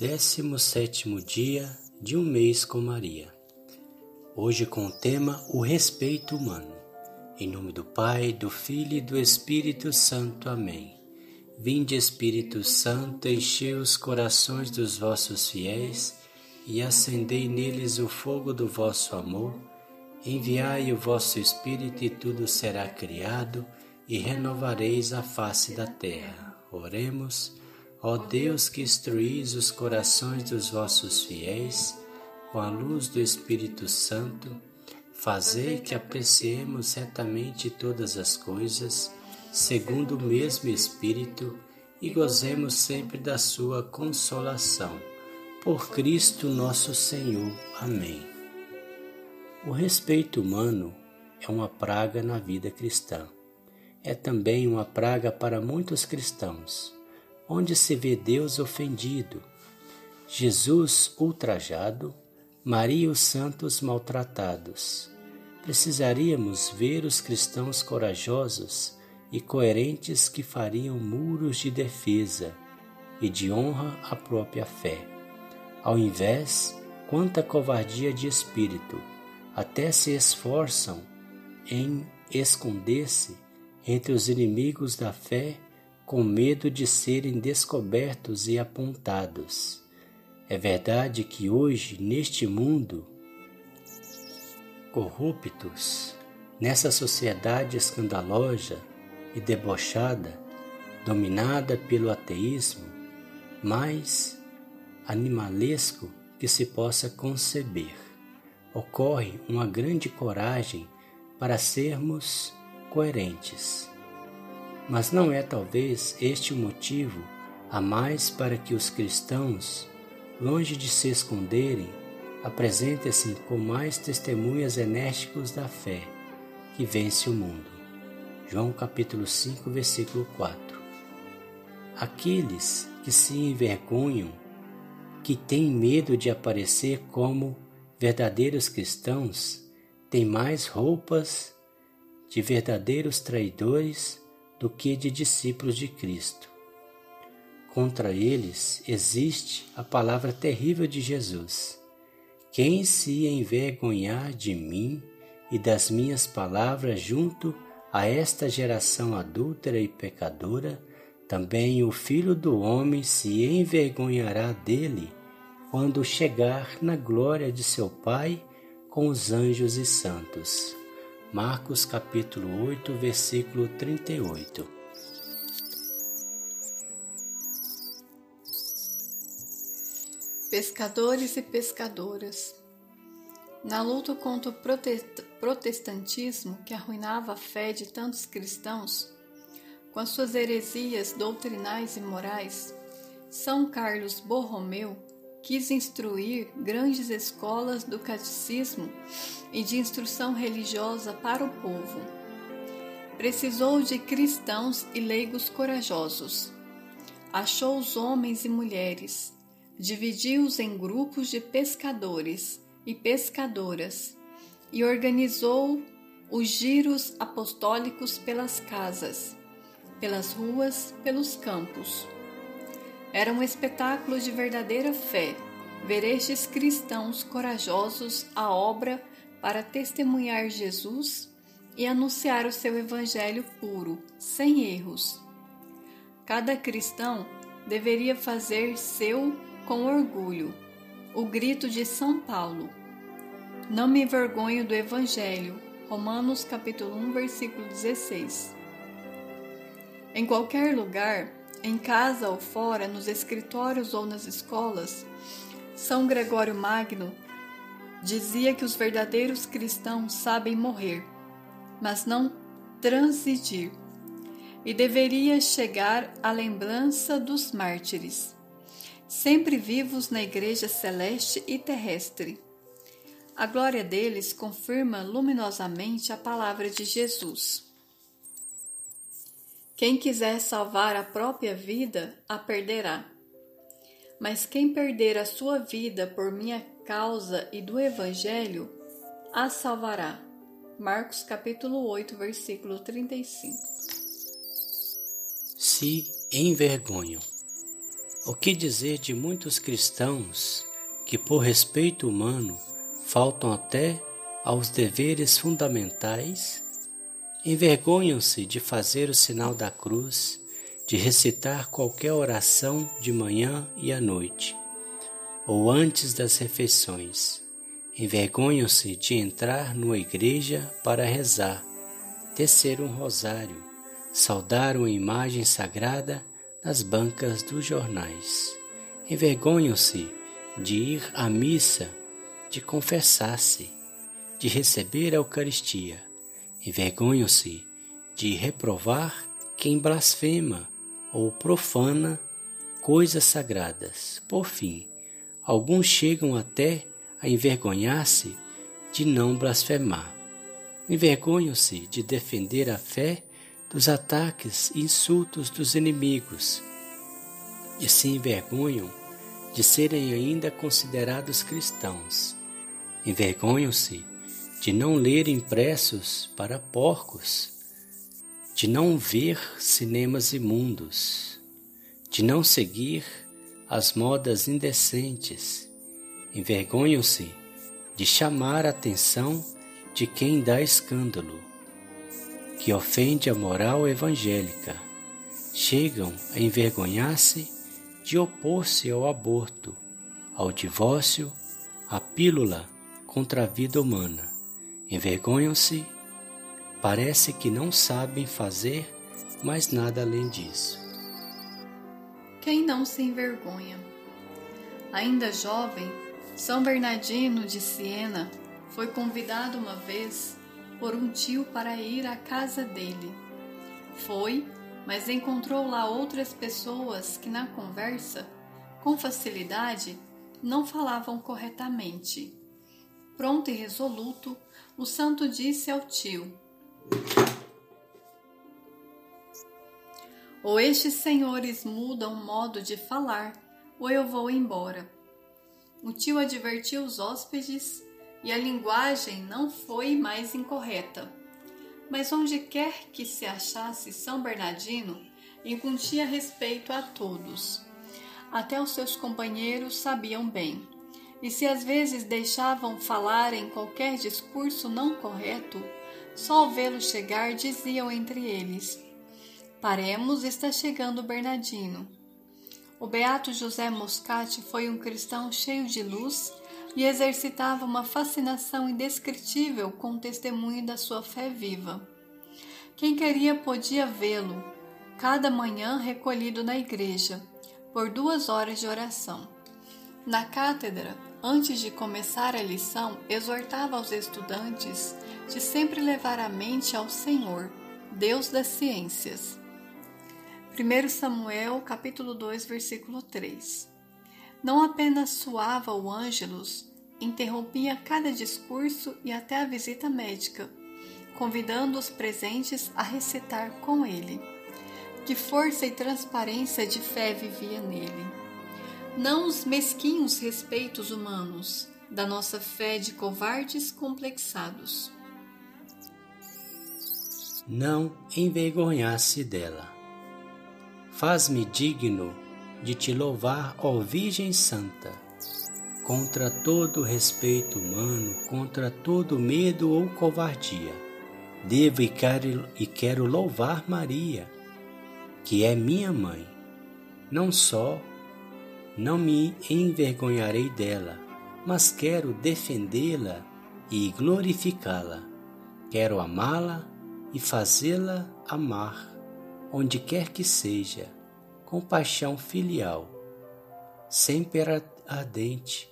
17 dia de um mês com Maria. Hoje com o tema O respeito humano. Em nome do Pai, do Filho e do Espírito Santo. Amém. Vinde, Espírito Santo, enchei os corações dos vossos fiéis e acendei neles o fogo do vosso amor. Enviai o vosso Espírito e tudo será criado e renovareis a face da terra. Oremos. Ó Deus que instruís os corações dos vossos fiéis com a luz do Espírito Santo, fazei que apreciemos retamente todas as coisas, segundo o mesmo Espírito, e gozemos sempre da sua consolação. Por Cristo nosso Senhor. Amém. O respeito humano é uma praga na vida cristã. É também uma praga para muitos cristãos onde se vê Deus ofendido, Jesus ultrajado, Maria e os santos maltratados. Precisaríamos ver os cristãos corajosos e coerentes que fariam muros de defesa e de honra à própria fé. Ao invés, quanta covardia de espírito, até se esforçam em esconder-se entre os inimigos da fé com medo de serem descobertos e apontados. É verdade que hoje, neste mundo, corruptos, nessa sociedade escandalosa e debochada, dominada pelo ateísmo, mais animalesco que se possa conceber, ocorre uma grande coragem para sermos coerentes mas não é talvez este o motivo a mais para que os cristãos, longe de se esconderem, apresentem-se com mais testemunhas enérgicos da fé que vence o mundo. João capítulo 5, versículo 4. Aqueles que se envergonham, que têm medo de aparecer como verdadeiros cristãos, têm mais roupas de verdadeiros traidores do que de discípulos de Cristo. Contra eles existe a palavra terrível de Jesus. Quem se envergonhar de mim e das minhas palavras junto a esta geração adúltera e pecadora, também o Filho do Homem se envergonhará dele quando chegar na glória de seu Pai com os anjos e santos. Marcos capítulo 8, versículo 38. Pescadores e pescadoras. Na luta contra o protestantismo que arruinava a fé de tantos cristãos, com as suas heresias doutrinais e morais, São Carlos Borromeu quis instruir grandes escolas do catecismo e de instrução religiosa para o povo. Precisou de cristãos e leigos corajosos. Achou os homens e mulheres, dividiu-os em grupos de pescadores e pescadoras e organizou os giros apostólicos pelas casas, pelas ruas, pelos campos era um espetáculo de verdadeira fé ver estes cristãos corajosos à obra para testemunhar Jesus e anunciar o seu evangelho puro, sem erros. Cada cristão deveria fazer seu com orgulho o grito de São Paulo: Não me envergonho do evangelho. Romanos capítulo 1, versículo 16. Em qualquer lugar, em casa ou fora, nos escritórios ou nas escolas, São Gregório Magno dizia que os verdadeiros cristãos sabem morrer, mas não transigir, e deveria chegar à lembrança dos mártires, sempre vivos na Igreja celeste e terrestre. A glória deles confirma luminosamente a palavra de Jesus. Quem quiser salvar a própria vida, a perderá. Mas quem perder a sua vida por minha causa e do Evangelho, a salvará. Marcos capítulo 8, versículo 35. Se envergonham. O que dizer de muitos cristãos que, por respeito humano, faltam até aos deveres fundamentais? Envergonham-se de fazer o sinal da cruz, de recitar qualquer oração de manhã e à noite, ou antes das refeições. Envergonham-se de entrar numa igreja para rezar, tecer um rosário, saudar uma imagem sagrada nas bancas dos jornais. Envergonham-se de ir à missa, de confessar-se, de receber a Eucaristia. Envergonham-se de reprovar quem blasfema ou profana coisas sagradas. Por fim, alguns chegam até a envergonhar-se de não blasfemar. Envergonham-se de defender a fé dos ataques e insultos dos inimigos e se envergonham de serem ainda considerados cristãos. Envergonham-se de não ler impressos para porcos, de não ver cinemas imundos, de não seguir as modas indecentes. Envergonham-se de chamar a atenção de quem dá escândalo que ofende a moral evangélica. Chegam a envergonhar-se de opor-se ao aborto, ao divórcio, à pílula contra a vida humana. Envergonham-se, parece que não sabem fazer mais nada além disso. Quem não se envergonha? Ainda jovem, São Bernardino de Siena foi convidado uma vez por um tio para ir à casa dele. Foi, mas encontrou lá outras pessoas que na conversa, com facilidade, não falavam corretamente. Pronto e resoluto, o santo disse ao tio: Ou estes senhores mudam o modo de falar, ou eu vou embora. O tio advertiu os hóspedes e a linguagem não foi mais incorreta. Mas onde quer que se achasse São Bernardino, incutia respeito a todos. Até os seus companheiros sabiam bem. E se às vezes deixavam falar em qualquer discurso não correto, só ao vê-lo chegar diziam entre eles: Paremos, está chegando Bernardino. O beato José Moscati foi um cristão cheio de luz e exercitava uma fascinação indescritível com o testemunho da sua fé viva. Quem queria podia vê-lo, cada manhã recolhido na igreja, por duas horas de oração. Na cátedra, antes de começar a lição, exortava aos estudantes de sempre levar a mente ao Senhor, Deus das ciências. 1 Samuel, capítulo 2, versículo 3. Não apenas suava o Ângelus, interrompia cada discurso e até a visita médica, convidando os presentes a recitar com ele. Que força e transparência de fé vivia nele. Não os mesquinhos respeitos humanos da nossa fé de covardes complexados. Não envergonhasse dela. Faz-me digno de te louvar, ó Virgem Santa, contra todo respeito humano, contra todo medo ou covardia. Devo e quero, e quero louvar Maria, que é minha mãe. Não só não me envergonharei dela, mas quero defendê-la e glorificá-la. Quero amá-la e fazê-la amar, onde quer que seja com paixão filial, sempre ardente,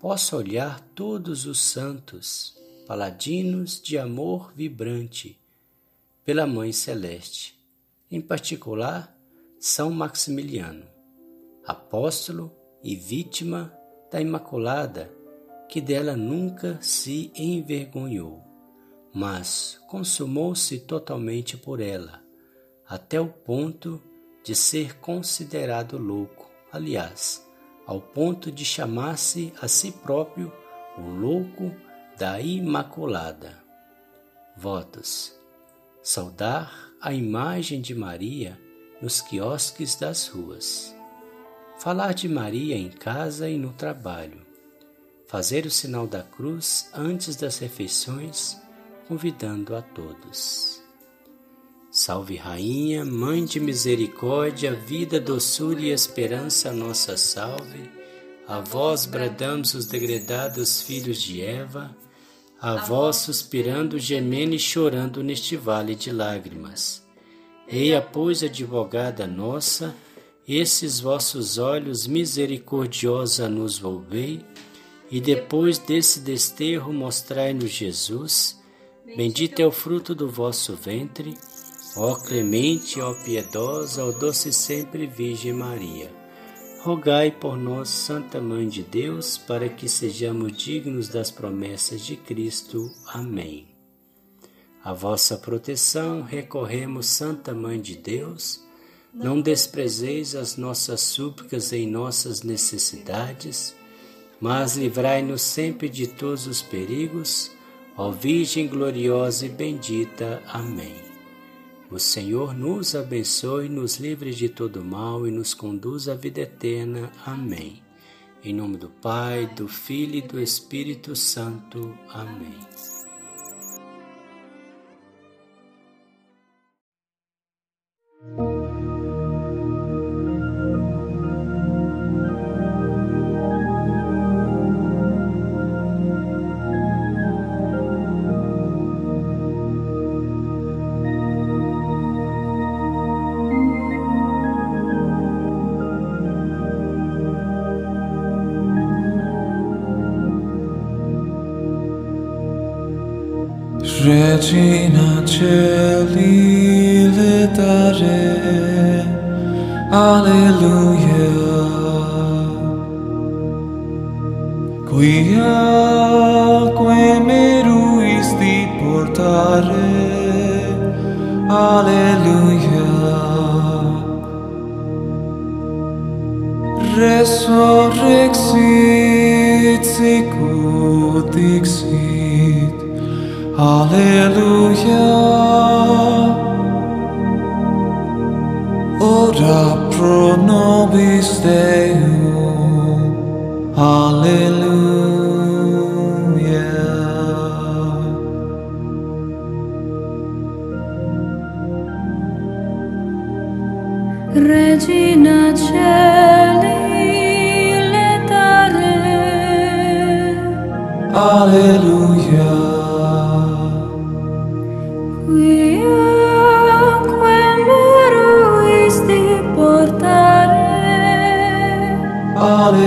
posso olhar todos os santos, paladinos de amor vibrante, pela Mãe Celeste, em particular São Maximiliano, apóstolo e vítima da Imaculada, que dela nunca se envergonhou, mas consumou-se totalmente por ela, até o ponto de ser considerado louco, aliás, ao ponto de chamar-se a si próprio o louco da Imaculada. Votos: saudar a imagem de Maria nos quiosques das ruas. Falar de Maria em casa e no trabalho, fazer o sinal da cruz antes das refeições, convidando a todos. Salve Rainha, Mãe de Misericórdia, vida, doçura e esperança, nossa salve. A vós bradamos os degredados filhos de Eva, a vós suspirando, gemendo e chorando neste vale de lágrimas. Eia, pois, advogada nossa, esses vossos olhos misericordiosa nos volvei, e depois desse desterro mostrai-nos Jesus. Bendito é o fruto do vosso ventre, ó clemente, ó piedosa, ó doce sempre Virgem Maria. Rogai por nós, Santa Mãe de Deus, para que sejamos dignos das promessas de Cristo. Amém. A vossa proteção recorremos, Santa Mãe de Deus não desprezeis as nossas súplicas em nossas necessidades, mas livrai-nos sempre de todos os perigos, ó Virgem gloriosa e bendita. Amém. O Senhor nos abençoe, nos livre de todo mal e nos conduz à vida eterna. Amém. Em nome do Pai, do Filho e do Espírito Santo. Amém. Regina Celi letare Alleluia. Quia que meruisti portare. Alleluia. Resurrexit sicut dixit Alleluia. Ora pro nobis Deum. Alleluia. Regina Celi letare. Alleluia.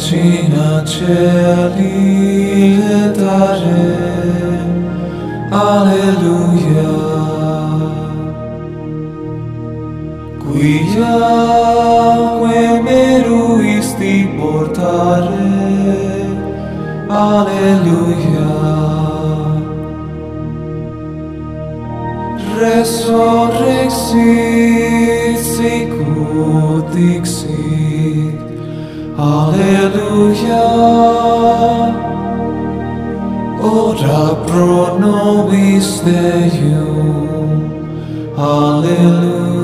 vicina cieli letare alleluia Quia iaque meruisti portare alleluia resurrexit sicut Ora pro nobis Deum. Alleluia.